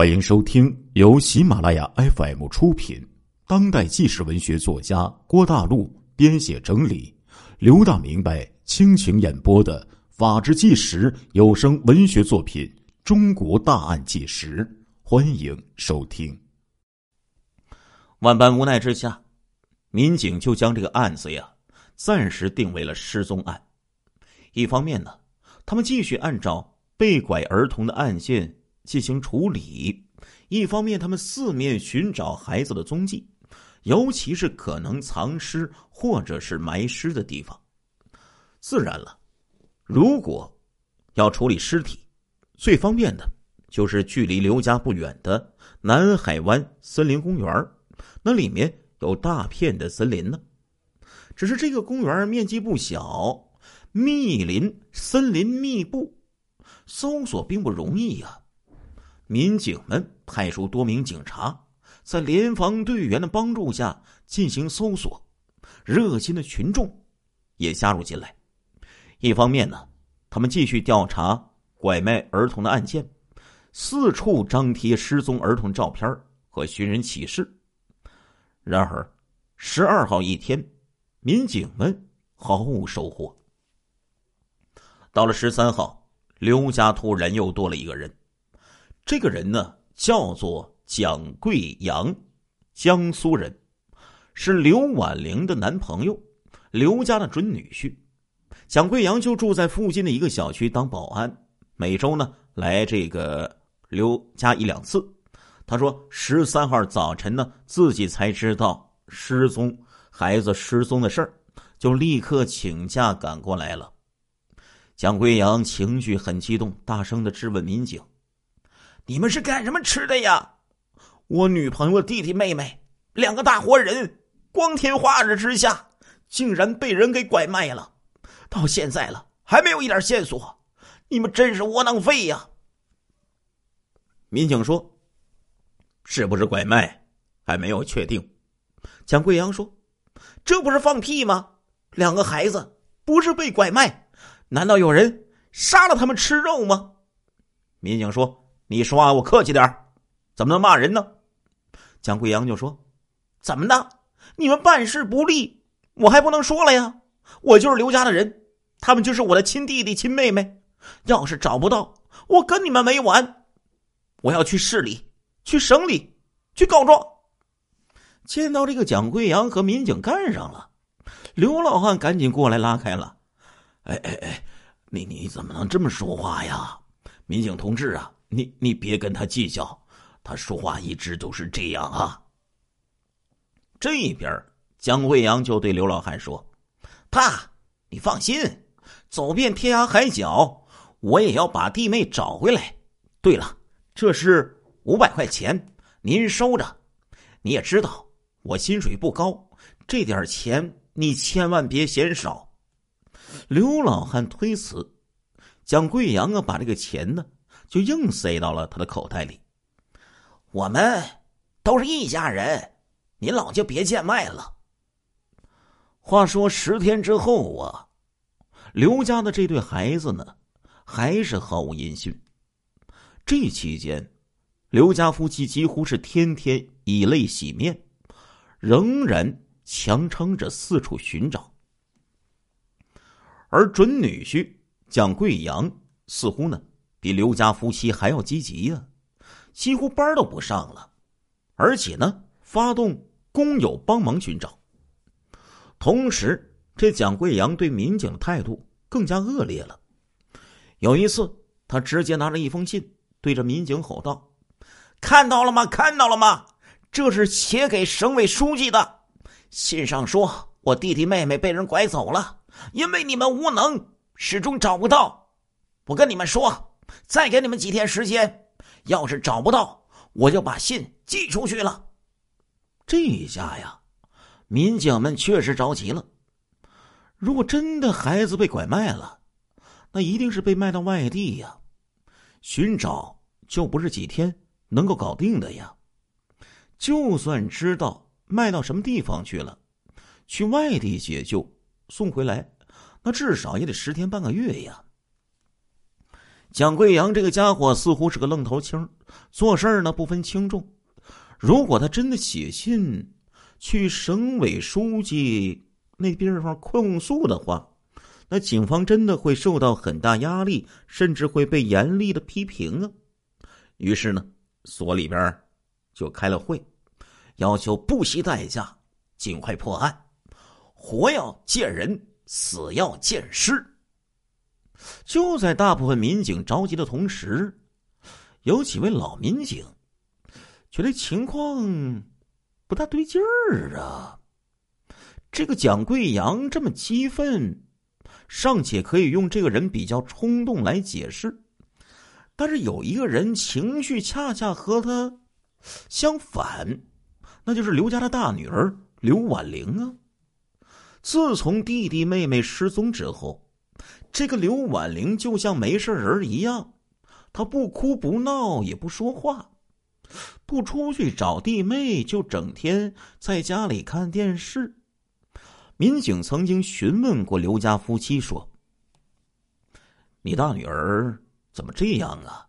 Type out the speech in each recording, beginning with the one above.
欢迎收听由喜马拉雅 FM 出品、当代纪实文学作家郭大陆编写整理、刘大明白倾情演播的《法制纪实》有声文学作品《中国大案纪实》，欢迎收听。万般无奈之下，民警就将这个案子呀暂时定为了失踪案。一方面呢，他们继续按照被拐儿童的案件。进行处理。一方面，他们四面寻找孩子的踪迹，尤其是可能藏尸或者是埋尸的地方。自然了，如果要处理尸体，最方便的就是距离刘家不远的南海湾森林公园那里面有大片的森林呢。只是这个公园面积不小，密林森林密布，搜索并不容易呀。民警们派出多名警察，在联防队员的帮助下进行搜索，热心的群众也加入进来。一方面呢，他们继续调查拐卖儿童的案件，四处张贴失踪儿童照片和寻人启事。然而，十二号一天，民警们毫无收获。到了十三号，刘家突然又多了一个人。这个人呢，叫做蒋贵阳，江苏人，是刘婉玲的男朋友，刘家的准女婿。蒋贵阳就住在附近的一个小区当保安，每周呢来这个刘家一两次。他说十三号早晨呢，自己才知道失踪孩子失踪的事儿，就立刻请假赶过来了。蒋贵阳情绪很激动，大声的质问民警。你们是干什么吃的呀？我女朋友弟弟妹妹两个大活人，光天化日之下竟然被人给拐卖了，到现在了还没有一点线索，你们真是窝囊废呀！民警说：“是不是拐卖还没有确定。”蒋贵阳说：“这不是放屁吗？两个孩子不是被拐卖，难道有人杀了他们吃肉吗？”民警说。你说话我客气点怎么能骂人呢？蒋贵阳就说：“怎么的？你们办事不力，我还不能说了呀？我就是刘家的人，他们就是我的亲弟弟亲妹妹。要是找不到，我跟你们没完！我要去市里，去省里，去告状。”见到这个蒋贵阳和民警干上了，刘老汉赶紧过来拉开了。哎哎哎，你你怎么能这么说话呀，民警同志啊？你你别跟他计较，他说话一直都是这样啊。这边姜贵阳就对刘老汉说：“爸，你放心，走遍天涯海角，我也要把弟妹找回来。对了，这是五百块钱，您收着。你也知道我薪水不高，这点钱你千万别嫌少。”刘老汉推辞，姜贵阳啊，把这个钱呢。就硬塞到了他的口袋里。我们都是一家人，您老就别见外了。话说十天之后啊，刘家的这对孩子呢，还是毫无音讯。这期间，刘家夫妻几乎是天天以泪洗面，仍然强撑着四处寻找。而准女婿蒋贵阳似乎呢。比刘家夫妻还要积极呀，几乎班都不上了，而且呢，发动工友帮忙寻找。同时，这蒋贵阳对民警的态度更加恶劣了。有一次，他直接拿着一封信，对着民警吼道：“看到了吗？看到了吗？这是写给省委书记的。信上说我弟弟妹妹被人拐走了，因为你们无能，始终找不到。我跟你们说。”再给你们几天时间，要是找不到，我就把信寄出去了。这一下呀，民警们确实着急了。如果真的孩子被拐卖了，那一定是被卖到外地呀，寻找就不是几天能够搞定的呀。就算知道卖到什么地方去了，去外地解救送回来，那至少也得十天半个月呀。蒋贵阳这个家伙似乎是个愣头青，做事儿呢不分轻重。如果他真的写信去省委书记那地方控诉的话，那警方真的会受到很大压力，甚至会被严厉的批评啊。于是呢，所里边就开了会，要求不惜代价尽快破案，活要见人，死要见尸。就在大部分民警着急的同时，有几位老民警觉得情况不大对劲儿啊。这个蒋贵阳这么激愤，尚且可以用这个人比较冲动来解释，但是有一个人情绪恰恰和他相反，那就是刘家的大女儿刘婉玲啊。自从弟弟妹妹失踪之后。这个刘婉玲就像没事人一样，她不哭不闹也不说话，不出去找弟妹，就整天在家里看电视。民警曾经询问过刘家夫妻说：“你大女儿怎么这样啊？”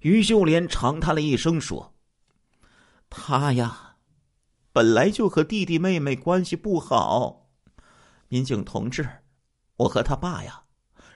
于秀莲长叹了一声说：“她呀，本来就和弟弟妹妹关系不好。”民警同志。我和他爸呀，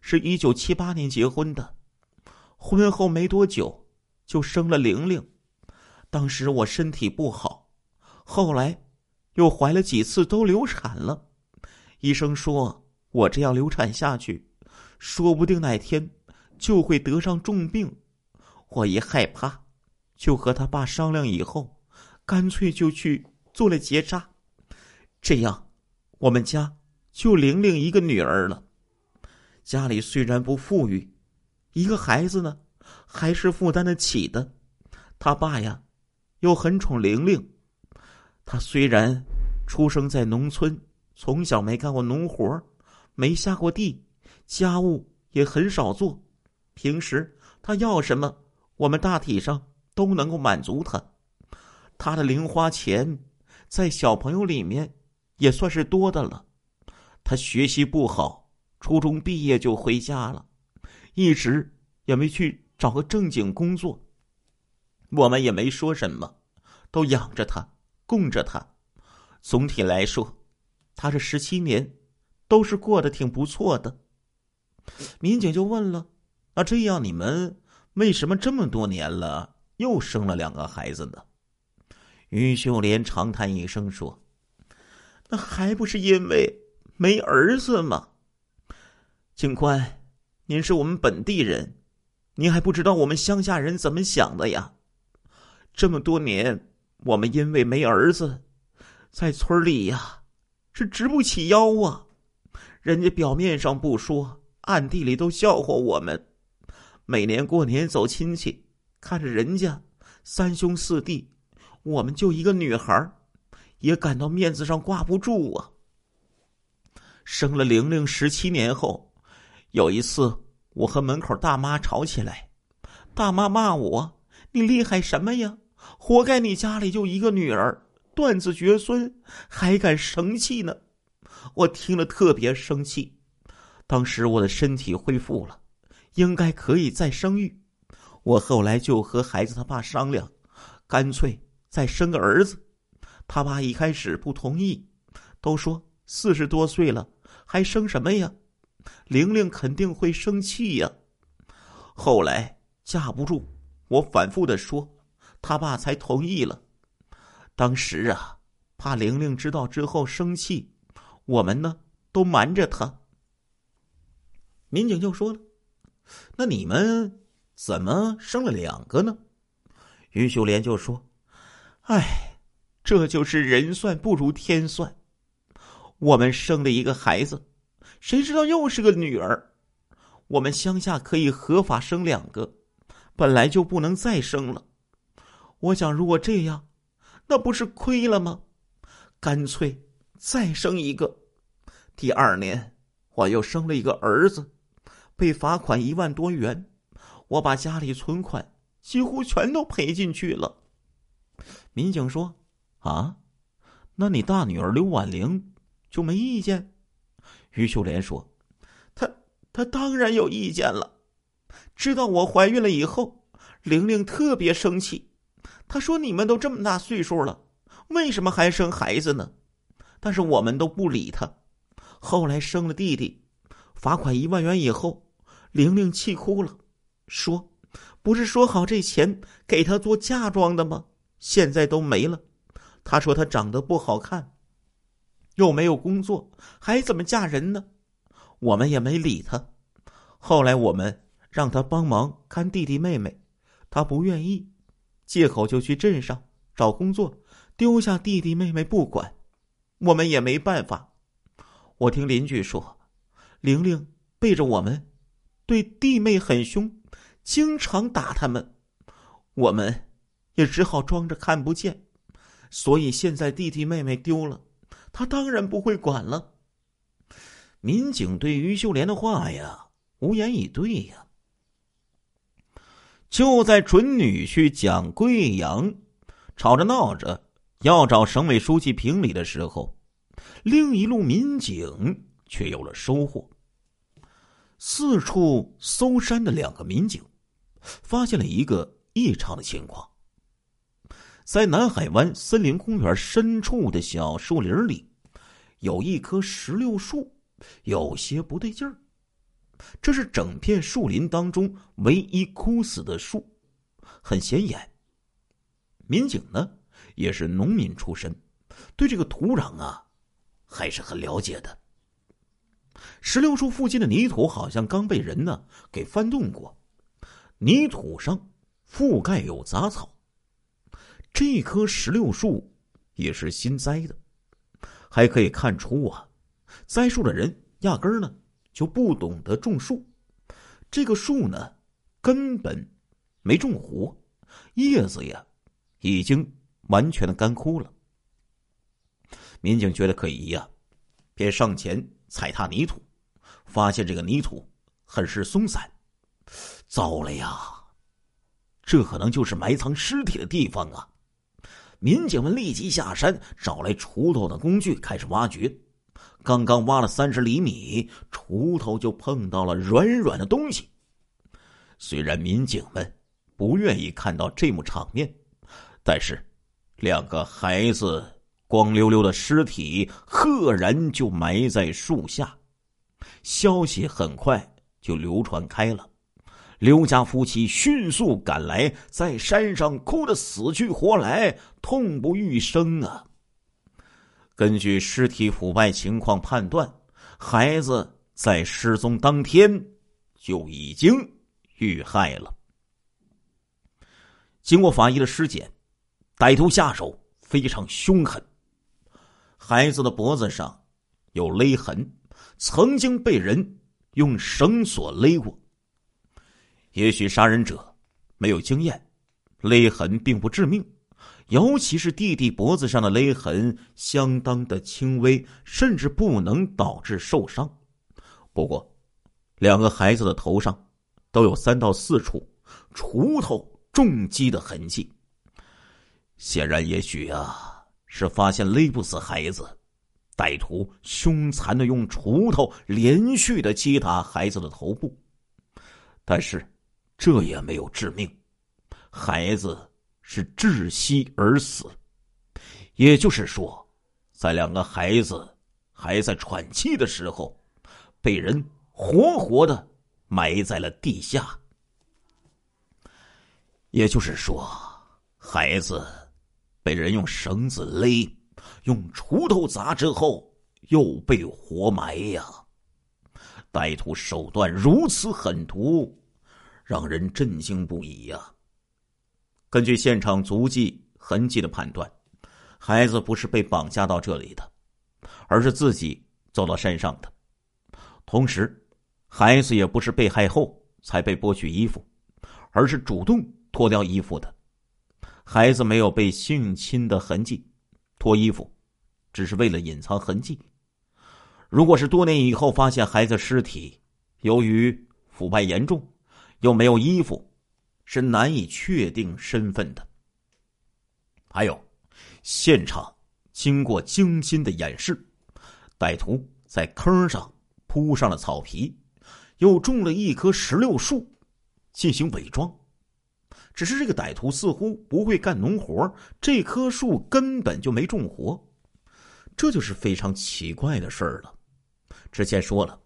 是一九七八年结婚的，婚后没多久就生了玲玲。当时我身体不好，后来又怀了几次都流产了。医生说我这样流产下去，说不定哪天就会得上重病。我一害怕，就和他爸商量，以后干脆就去做了结扎。这样，我们家。就玲玲一个女儿了，家里虽然不富裕，一个孩子呢还是负担得起的。他爸呀，又很宠玲玲。他虽然出生在农村，从小没干过农活，没下过地，家务也很少做。平时他要什么，我们大体上都能够满足他。他的零花钱在小朋友里面也算是多的了。他学习不好，初中毕业就回家了，一直也没去找个正经工作。我们也没说什么，都养着他，供着他。总体来说，他这十七年都是过得挺不错的。民警就问了：“那这样你们为什么这么多年了又生了两个孩子呢？”于秀莲长叹一声说：“那还不是因为……”没儿子吗？警官，您是我们本地人，您还不知道我们乡下人怎么想的呀？这么多年，我们因为没儿子，在村里呀是直不起腰啊。人家表面上不说，暗地里都笑话我们。每年过年走亲戚，看着人家三兄四弟，我们就一个女孩，也感到面子上挂不住啊。生了玲玲十七年后，有一次我和门口大妈吵起来，大妈骂我：“你厉害什么呀？活该你家里就一个女儿，断子绝孙，还敢生气呢！”我听了特别生气。当时我的身体恢复了，应该可以再生育。我后来就和孩子他爸商量，干脆再生个儿子。他爸一开始不同意，都说四十多岁了。还生什么呀？玲玲肯定会生气呀。后来架不住我反复的说，他爸才同意了。当时啊，怕玲玲知道之后生气，我们呢都瞒着他。民警就说了：“那你们怎么生了两个呢？”于秀莲就说：“哎，这就是人算不如天算。”我们生了一个孩子，谁知道又是个女儿。我们乡下可以合法生两个，本来就不能再生了。我想，如果这样，那不是亏了吗？干脆再生一个。第二年，我又生了一个儿子，被罚款一万多元，我把家里存款几乎全都赔进去了。民警说：“啊，那你大女儿刘婉玲？”就没意见，于秀莲说：“他他当然有意见了。知道我怀孕了以后，玲玲特别生气。她说：“你们都这么大岁数了，为什么还生孩子呢？”但是我们都不理她。后来生了弟弟，罚款一万元以后，玲玲气哭了，说：“不是说好这钱给她做嫁妆的吗？现在都没了。”她说她长得不好看，又没有工作，还怎么嫁人呢？我们也没理他。后来我们。让他帮忙看弟弟妹妹，他不愿意，借口就去镇上找工作，丢下弟弟妹妹不管，我们也没办法。我听邻居说，玲玲背着我们，对弟妹很凶，经常打他们，我们也只好装着看不见。所以现在弟弟妹妹丢了，他当然不会管了。民警对于秀莲的话呀，无言以对呀。就在准女婿蒋贵阳吵着闹着要找省委书记评理的时候，另一路民警却有了收获。四处搜山的两个民警发现了一个异常的情况：在南海湾森林公园深处的小树林里，有一棵石榴树有些不对劲儿。这是整片树林当中唯一枯死的树，很显眼。民警呢也是农民出身，对这个土壤啊还是很了解的。石榴树附近的泥土好像刚被人呢给翻动过，泥土上覆盖有杂草。这棵石榴树也是新栽的，还可以看出啊，栽树的人压根儿呢。就不懂得种树，这个树呢，根本没种活，叶子呀，已经完全的干枯了。民警觉得可疑呀，便上前踩踏泥土，发现这个泥土很是松散，糟了呀，这可能就是埋藏尸体的地方啊！民警们立即下山，找来锄头的工具，开始挖掘。刚刚挖了三十厘米，锄头就碰到了软软的东西。虽然民警们不愿意看到这幕场面，但是两个孩子光溜溜的尸体赫然就埋在树下。消息很快就流传开了，刘家夫妻迅速赶来，在山上哭得死去活来，痛不欲生啊！根据尸体腐败情况判断，孩子在失踪当天就已经遇害了。经过法医的尸检，歹徒下手非常凶狠。孩子的脖子上有勒痕，曾经被人用绳索勒过。也许杀人者没有经验，勒痕并不致命。尤其是弟弟脖子上的勒痕相当的轻微，甚至不能导致受伤。不过，两个孩子的头上都有三到四处锄头重击的痕迹。显然，也许啊是发现勒不死孩子，歹徒凶残的用锄头连续的击打孩子的头部，但是这也没有致命，孩子。是窒息而死，也就是说，在两个孩子还在喘气的时候，被人活活的埋在了地下。也就是说，孩子被人用绳子勒，用锄头砸之后，又被活埋呀！歹徒手段如此狠毒，让人震惊不已呀！根据现场足迹痕迹的判断，孩子不是被绑架到这里的，而是自己走到山上的。同时，孩子也不是被害后才被剥去衣服，而是主动脱掉衣服的。孩子没有被性侵的痕迹，脱衣服只是为了隐藏痕迹。如果是多年以后发现孩子尸体，由于腐败严重，又没有衣服。是难以确定身份的。还有，现场经过精心的掩饰，歹徒在坑上铺上了草皮，又种了一棵石榴树，进行伪装。只是这个歹徒似乎不会干农活，这棵树根本就没种活，这就是非常奇怪的事儿了。之前说了，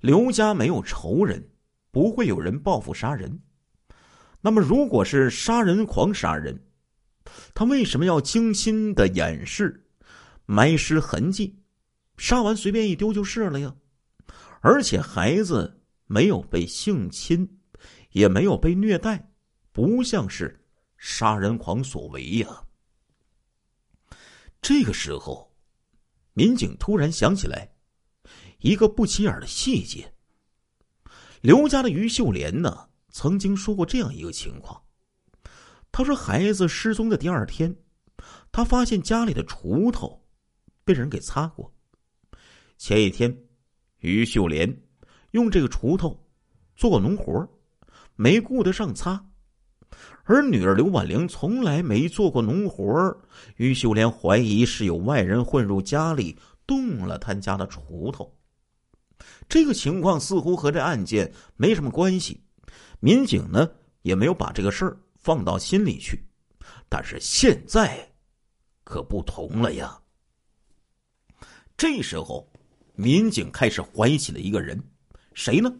刘家没有仇人，不会有人报复杀人。那么，如果是杀人狂杀人，他为什么要精心的掩饰、埋尸痕迹？杀完随便一丢就是了呀。而且孩子没有被性侵，也没有被虐待，不像是杀人狂所为呀。这个时候，民警突然想起来一个不起眼的细节：刘家的于秀莲呢？曾经说过这样一个情况，他说孩子失踪的第二天，他发现家里的锄头被人给擦过。前一天，于秀莲用这个锄头做过农活，没顾得上擦，而女儿刘婉玲从来没做过农活，于秀莲怀疑是有外人混入家里动了他家的锄头。这个情况似乎和这案件没什么关系。民警呢也没有把这个事儿放到心里去，但是现在可不同了呀。这时候，民警开始怀疑起了一个人，谁呢？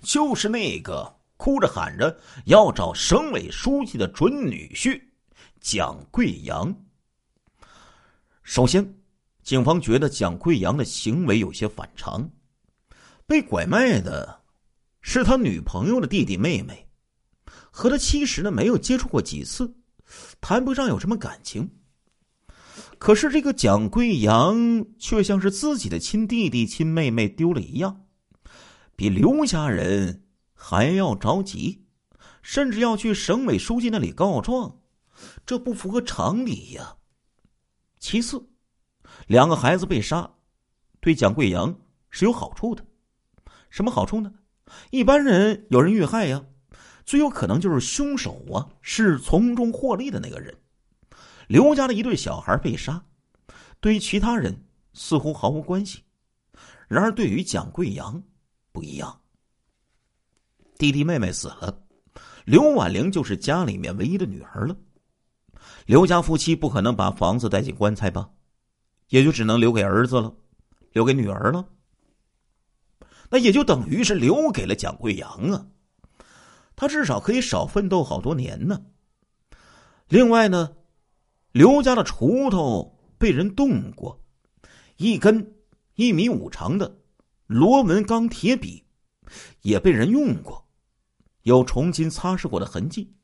就是那个哭着喊着要找省委书记的准女婿蒋贵阳。首先，警方觉得蒋贵阳的行为有些反常，被拐卖的。是他女朋友的弟弟妹妹，和他其实呢没有接触过几次，谈不上有什么感情。可是这个蒋贵阳却像是自己的亲弟弟、亲妹妹丢了一样，比刘家人还要着急，甚至要去省委书记那里告状，这不符合常理呀。其次，两个孩子被杀，对蒋贵阳是有好处的，什么好处呢？一般人有人遇害呀，最有可能就是凶手啊，是从中获利的那个人。刘家的一对小孩被杀，对于其他人似乎毫无关系，然而对于蒋贵阳不一样。弟弟妹妹死了，刘婉玲就是家里面唯一的女儿了。刘家夫妻不可能把房子带进棺材吧，也就只能留给儿子了，留给女儿了。那也就等于是留给了蒋贵阳啊，他至少可以少奋斗好多年呢。另外呢，刘家的锄头被人动过，一根一米五长的螺纹钢铁笔也被人用过，有重新擦拭过的痕迹。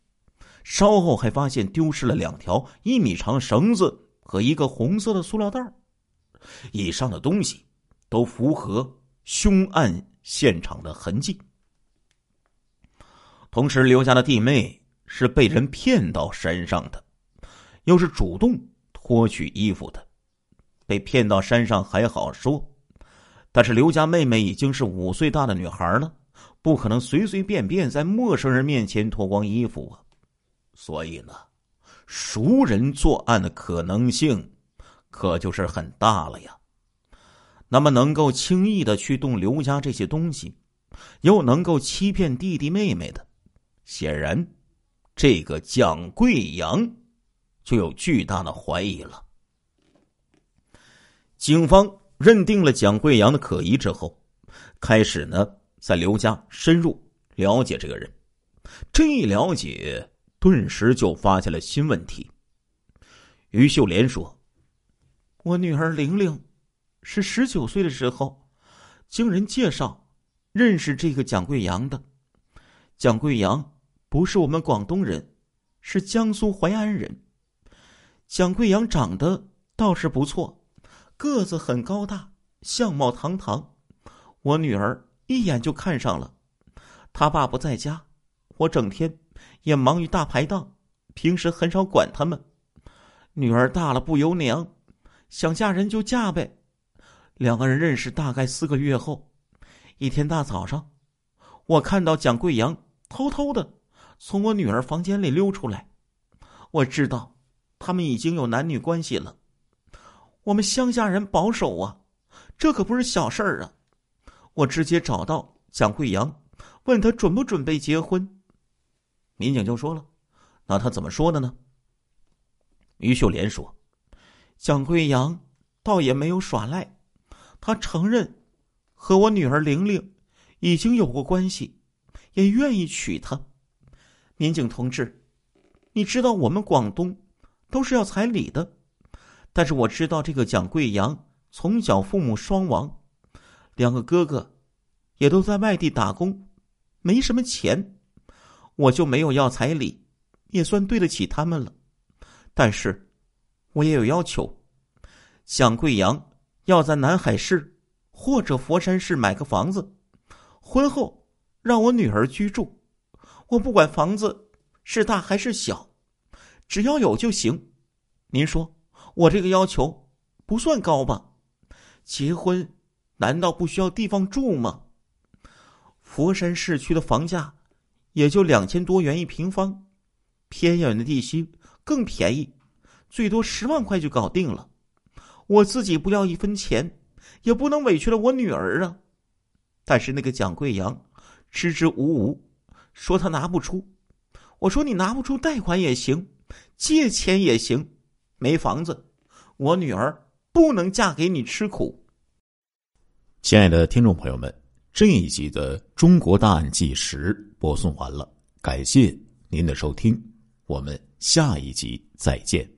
稍后还发现丢失了两条一米长绳子和一个红色的塑料袋以上的东西都符合。凶案现场的痕迹。同时，刘家的弟妹是被人骗到山上的，又是主动脱去衣服的。被骗到山上还好说，但是刘家妹妹已经是五岁大的女孩了，不可能随随便便在陌生人面前脱光衣服啊。所以呢，熟人作案的可能性可就是很大了呀。那么，能够轻易的去动刘家这些东西，又能够欺骗弟弟妹妹的，显然，这个蒋贵阳就有巨大的怀疑了。警方认定了蒋贵阳的可疑之后，开始呢在刘家深入了解这个人。这一了解，顿时就发现了新问题。于秀莲说：“我女儿玲玲。”是十九岁的时候，经人介绍认识这个蒋贵阳的。蒋贵阳不是我们广东人，是江苏淮安人。蒋贵阳长得倒是不错，个子很高大，相貌堂堂。我女儿一眼就看上了。他爸不在家，我整天也忙于大排档，平时很少管他们。女儿大了不由娘，想嫁人就嫁呗。两个人认识大概四个月后，一天大早上，我看到蒋贵阳偷偷的从我女儿房间里溜出来。我知道他们已经有男女关系了。我们乡下人保守啊，这可不是小事儿啊。我直接找到蒋贵阳，问他准不准备结婚。民警就说了：“那他怎么说的呢？”于秀莲说：“蒋贵阳倒也没有耍赖，他承认和我女儿玲玲已经有过关系，也愿意娶她。民警同志，你知道我们广东都是要彩礼的，但是我知道这个蒋贵阳从小父母双亡，两个哥哥也都在外地打工，没什么钱，我就没有要彩礼，也算对得起他们了。”但是，我也有要求，蒋贵阳要在南海市或者佛山市买个房子，婚后让我女儿居住。我不管房子是大还是小，只要有就行。您说我这个要求不算高吧？结婚难道不需要地方住吗？佛山市区的房价也就两千多元一平方，偏远的地区。更便宜，最多十万块就搞定了。我自己不要一分钱，也不能委屈了我女儿啊。但是那个蒋贵阳支支吾吾，说他拿不出。我说你拿不出贷款也行，借钱也行，没房子，我女儿不能嫁给你吃苦。亲爱的听众朋友们，这一集的《中国大案纪实》播送完了，感谢您的收听。我们下一集再见。